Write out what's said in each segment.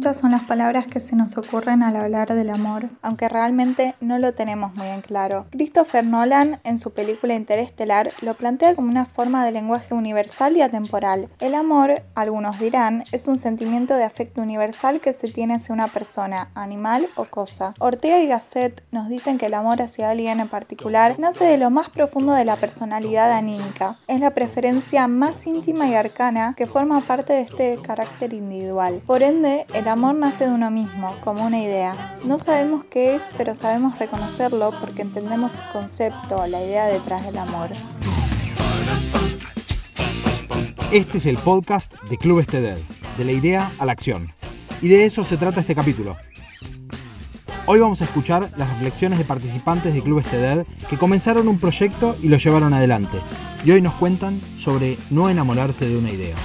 Muchas son las palabras que se nos ocurren al hablar del amor, aunque realmente no lo tenemos muy en claro. Christopher Nolan, en su película Interestelar, lo plantea como una forma de lenguaje universal y atemporal. El amor, algunos dirán, es un sentimiento de afecto universal que se tiene hacia una persona, animal o cosa. Ortega y Gasset nos dicen que el amor hacia alguien en particular nace de lo más profundo de la personalidad anímica. Es la preferencia más íntima y arcana que forma parte de este carácter individual. Por ende, el amor nace de uno mismo, como una idea. No sabemos qué es, pero sabemos reconocerlo porque entendemos su concepto, la idea detrás del amor. Este es el podcast de Club Estedel, de la idea a la acción. Y de eso se trata este capítulo. Hoy vamos a escuchar las reflexiones de participantes de Club Estedel que comenzaron un proyecto y lo llevaron adelante. Y hoy nos cuentan sobre no enamorarse de una idea.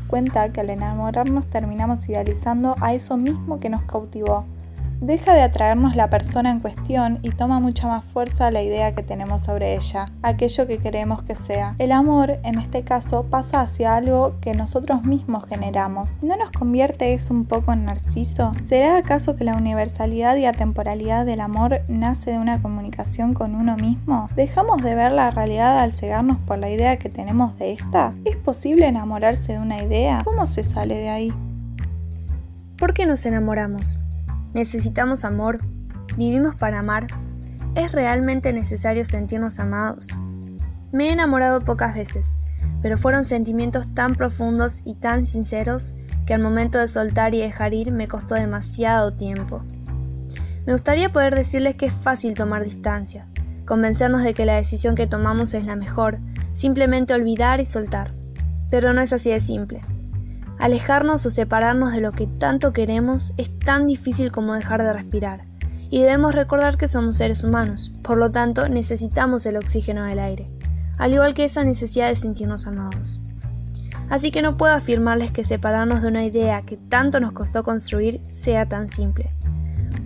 Cuenta que al enamorarnos terminamos idealizando a eso mismo que nos cautivó? Deja de atraernos la persona en cuestión y toma mucha más fuerza la idea que tenemos sobre ella, aquello que queremos que sea. El amor, en este caso, pasa hacia algo que nosotros mismos generamos. ¿No nos convierte eso un poco en narciso? ¿Será acaso que la universalidad y atemporalidad del amor nace de una comunicación con uno mismo? ¿Dejamos de ver la realidad al cegarnos por la idea que tenemos de esta? ¿Es posible enamorarse de una idea? ¿Cómo se sale de ahí? ¿Por qué nos enamoramos? Necesitamos amor, vivimos para amar. ¿Es realmente necesario sentirnos amados? Me he enamorado pocas veces, pero fueron sentimientos tan profundos y tan sinceros que al momento de soltar y dejar ir me costó demasiado tiempo. Me gustaría poder decirles que es fácil tomar distancia, convencernos de que la decisión que tomamos es la mejor, simplemente olvidar y soltar. Pero no es así de simple. Alejarnos o separarnos de lo que tanto queremos es tan difícil como dejar de respirar. Y debemos recordar que somos seres humanos, por lo tanto necesitamos el oxígeno del aire, al igual que esa necesidad de sentirnos amados. Así que no puedo afirmarles que separarnos de una idea que tanto nos costó construir sea tan simple.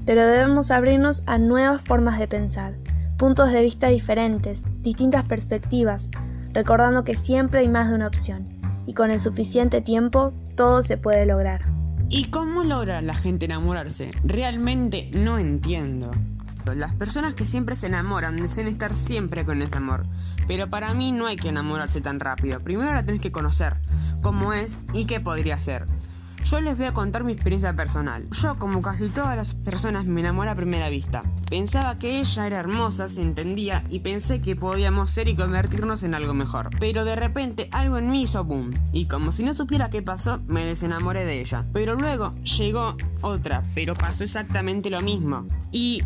Pero debemos abrirnos a nuevas formas de pensar, puntos de vista diferentes, distintas perspectivas, recordando que siempre hay más de una opción, y con el suficiente tiempo todo se puede lograr. ¿Y cómo logra la gente enamorarse? Realmente no entiendo. Las personas que siempre se enamoran desean estar siempre con ese amor. Pero para mí no hay que enamorarse tan rápido. Primero la tenés que conocer, cómo es y qué podría ser. Yo les voy a contar mi experiencia personal. Yo, como casi todas las personas, me enamoré a primera vista. Pensaba que ella era hermosa, se entendía y pensé que podíamos ser y convertirnos en algo mejor. Pero de repente algo en mí hizo boom. Y como si no supiera qué pasó, me desenamoré de ella. Pero luego llegó otra, pero pasó exactamente lo mismo. Y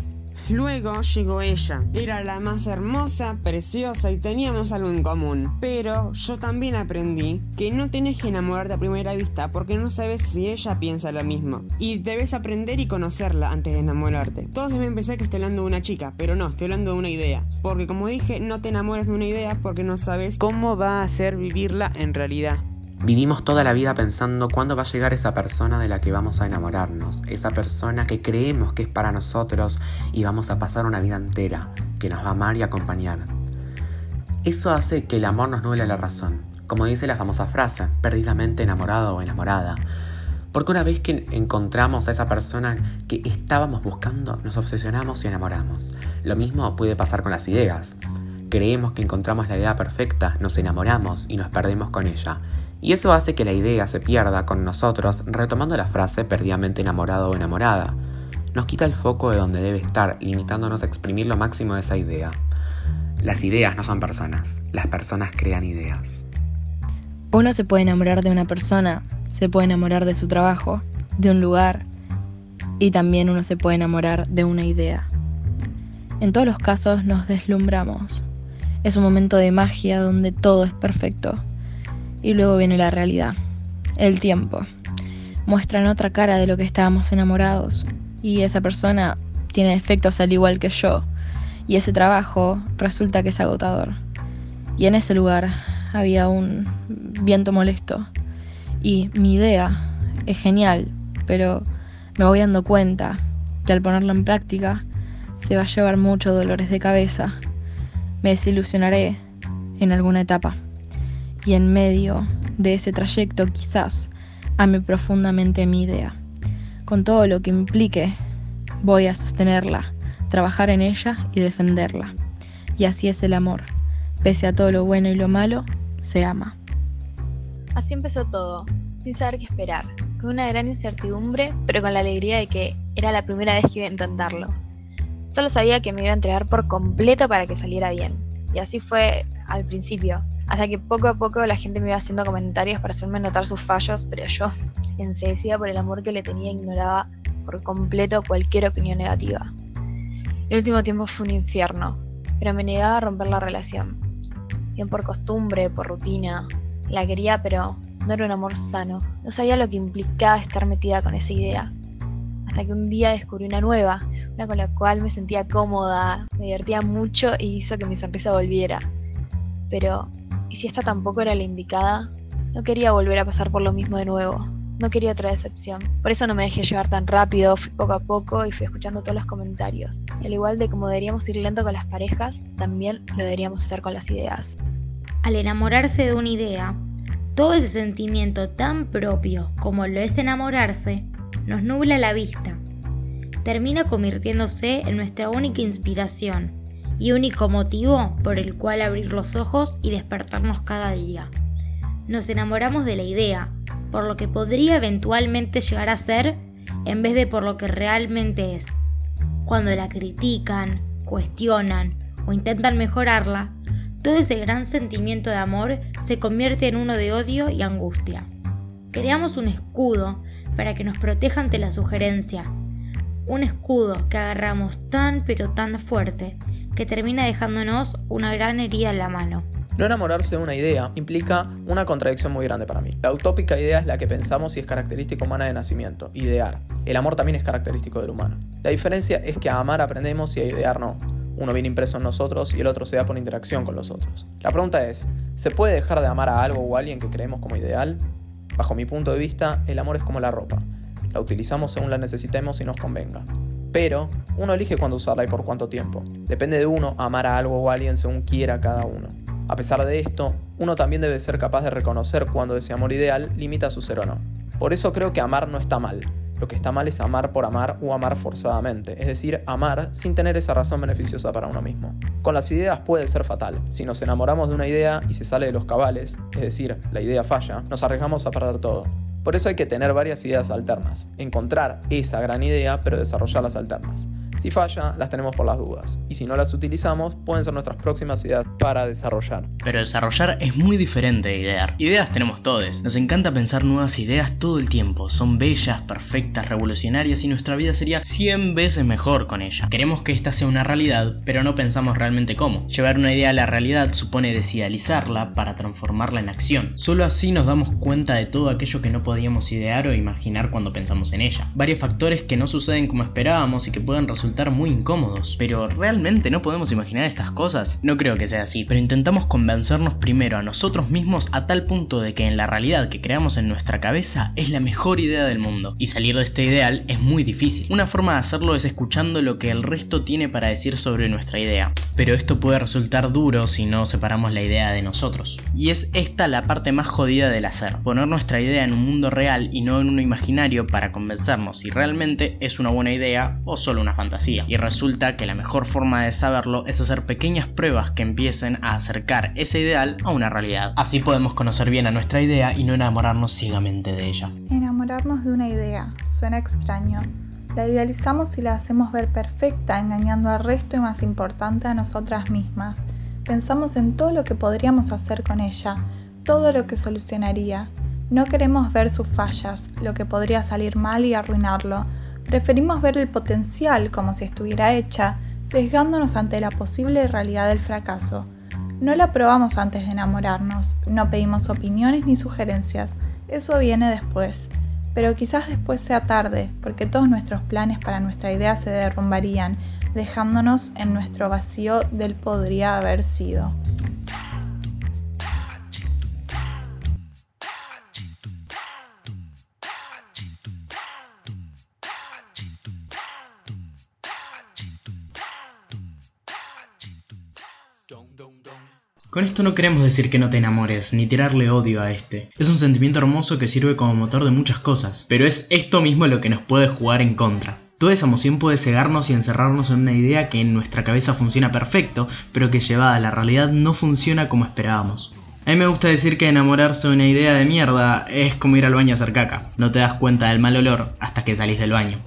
Luego llegó ella. Era la más hermosa, preciosa y teníamos algo en común. Pero yo también aprendí que no tenés que enamorarte a primera vista porque no sabes si ella piensa lo mismo. Y debes aprender y conocerla antes de enamorarte. Todos deben pensar que estoy hablando de una chica, pero no, estoy hablando de una idea. Porque como dije, no te enamores de una idea porque no sabes cómo va a ser vivirla en realidad. Vivimos toda la vida pensando cuándo va a llegar esa persona de la que vamos a enamorarnos, esa persona que creemos que es para nosotros y vamos a pasar una vida entera, que nos va a amar y acompañar. Eso hace que el amor nos nuble la razón, como dice la famosa frase, perdidamente enamorado o enamorada. Porque una vez que encontramos a esa persona que estábamos buscando, nos obsesionamos y enamoramos. Lo mismo puede pasar con las ideas. Creemos que encontramos la idea perfecta, nos enamoramos y nos perdemos con ella y eso hace que la idea se pierda con nosotros, retomando la frase perdidamente enamorado o enamorada. Nos quita el foco de donde debe estar, limitándonos a exprimir lo máximo de esa idea. Las ideas no son personas, las personas crean ideas. Uno se puede enamorar de una persona, se puede enamorar de su trabajo, de un lugar, y también uno se puede enamorar de una idea. En todos los casos nos deslumbramos. Es un momento de magia donde todo es perfecto y luego viene la realidad, el tiempo. Muestran otra cara de lo que estábamos enamorados y esa persona tiene efectos al igual que yo y ese trabajo resulta que es agotador. Y en ese lugar había un viento molesto. Y mi idea es genial, pero me voy dando cuenta que al ponerlo en práctica se va a llevar muchos dolores de cabeza. Me desilusionaré en alguna etapa. Y en medio de ese trayecto quizás ame profundamente mi idea. Con todo lo que implique, voy a sostenerla, trabajar en ella y defenderla. Y así es el amor. Pese a todo lo bueno y lo malo, se ama. Así empezó todo, sin saber qué esperar, con una gran incertidumbre, pero con la alegría de que era la primera vez que iba a intentarlo. Solo sabía que me iba a entregar por completo para que saliera bien. Y así fue al principio, hasta que poco a poco la gente me iba haciendo comentarios para hacerme notar sus fallos, pero yo, enseguida por el amor que le tenía, ignoraba por completo cualquier opinión negativa. El último tiempo fue un infierno, pero me negaba a romper la relación. Bien por costumbre, por rutina. La quería, pero no era un amor sano. No sabía lo que implicaba estar metida con esa idea. Hasta que un día descubrí una nueva, una con la cual me sentía cómoda, me divertía mucho y hizo que mi sonrisa volviera. Pero, ¿y si esta tampoco era la indicada? No quería volver a pasar por lo mismo de nuevo. No quería otra decepción. Por eso no me dejé llevar tan rápido, fui poco a poco y fui escuchando todos los comentarios. al igual de como deberíamos ir lento con las parejas, también lo deberíamos hacer con las ideas. Al enamorarse de una idea, todo ese sentimiento tan propio como lo es enamorarse nos nubla la vista. Termina convirtiéndose en nuestra única inspiración y único motivo por el cual abrir los ojos y despertarnos cada día. Nos enamoramos de la idea, por lo que podría eventualmente llegar a ser en vez de por lo que realmente es. Cuando la critican, cuestionan o intentan mejorarla, todo ese gran sentimiento de amor se convierte en uno de odio y angustia. Creamos un escudo para que nos proteja ante la sugerencia, un escudo que agarramos tan pero tan fuerte que termina dejándonos una gran herida en la mano. No enamorarse de una idea implica una contradicción muy grande para mí. La utópica idea es la que pensamos y es característica humana de nacimiento, idear. El amor también es característico del humano. La diferencia es que a amar aprendemos y a idear no. Uno viene impreso en nosotros y el otro se da por interacción con los otros. La pregunta es, ¿se puede dejar de amar a algo o a alguien que creemos como ideal? Bajo mi punto de vista, el amor es como la ropa. La utilizamos según la necesitemos y nos convenga. Pero uno elige cuándo usarla y por cuánto tiempo. Depende de uno amar a algo o a alguien según quiera cada uno. A pesar de esto, uno también debe ser capaz de reconocer cuando ese amor ideal limita su ser o no. Por eso creo que amar no está mal. Lo que está mal es amar por amar o amar forzadamente, es decir, amar sin tener esa razón beneficiosa para uno mismo. Con las ideas puede ser fatal. Si nos enamoramos de una idea y se sale de los cabales, es decir, la idea falla, nos arriesgamos a perder todo. Por eso hay que tener varias ideas alternas, encontrar esa gran idea pero desarrollar las alternas. Si falla, las tenemos por las dudas. Y si no las utilizamos, pueden ser nuestras próximas ideas para desarrollar. Pero desarrollar es muy diferente de idear. Ideas tenemos todos. Nos encanta pensar nuevas ideas todo el tiempo. Son bellas, perfectas, revolucionarias y nuestra vida sería 100 veces mejor con ella. Queremos que esta sea una realidad, pero no pensamos realmente cómo. Llevar una idea a la realidad supone desidealizarla para transformarla en acción. Solo así nos damos cuenta de todo aquello que no podíamos idear o imaginar cuando pensamos en ella. Varios factores que no suceden como esperábamos y que pueden resultar muy incómodos. Pero ¿realmente no podemos imaginar estas cosas? No creo que sea así, pero intentamos convencernos primero a nosotros mismos a tal punto de que en la realidad que creamos en nuestra cabeza es la mejor idea del mundo. Y salir de este ideal es muy difícil. Una forma de hacerlo es escuchando lo que el resto tiene para decir sobre nuestra idea. Pero esto puede resultar duro si no separamos la idea de nosotros. Y es esta la parte más jodida del hacer. Poner nuestra idea en un mundo real y no en uno imaginario para convencernos si realmente es una buena idea o solo una Y resulta que la mejor forma de saberlo es hacer pequeñas pruebas que empiecen a acercar ese ideal a una realidad. Así podemos conocer bien a nuestra idea y no enamorarnos ciegamente de ella. Enamorarnos de una idea suena extraño. La idealizamos y la hacemos ver perfecta, engañando al resto y más importante a nosotras mismas. Pensamos en todo lo que podríamos hacer con ella, todo lo que solucionaría. No queremos ver sus fallas, lo que podría salir mal y arruinarlo Preferimos ver el potencial como si estuviera hecha, sesgándonos ante la posible realidad del fracaso. No la probamos antes de enamorarnos, no pedimos opiniones ni sugerencias, eso viene después. Pero quizás después sea tarde, porque todos nuestros planes para nuestra idea se derrumbarían, dejándonos en nuestro vacío del podría haber sido. Con esto no queremos decir que no te enamores, ni tirarle odio a este. Es un sentimiento hermoso que sirve como motor de muchas cosas, pero es esto mismo lo que nos puede jugar en contra. Toda esa emoción puede cegarnos y encerrarnos en una idea que en nuestra cabeza funciona perfecto, pero que llevada a la realidad no funciona como esperábamos. A mí me gusta decir que enamorarse de una idea de mierda es como ir al baño a hacer caca. No te das cuenta del mal olor hasta que salís del baño.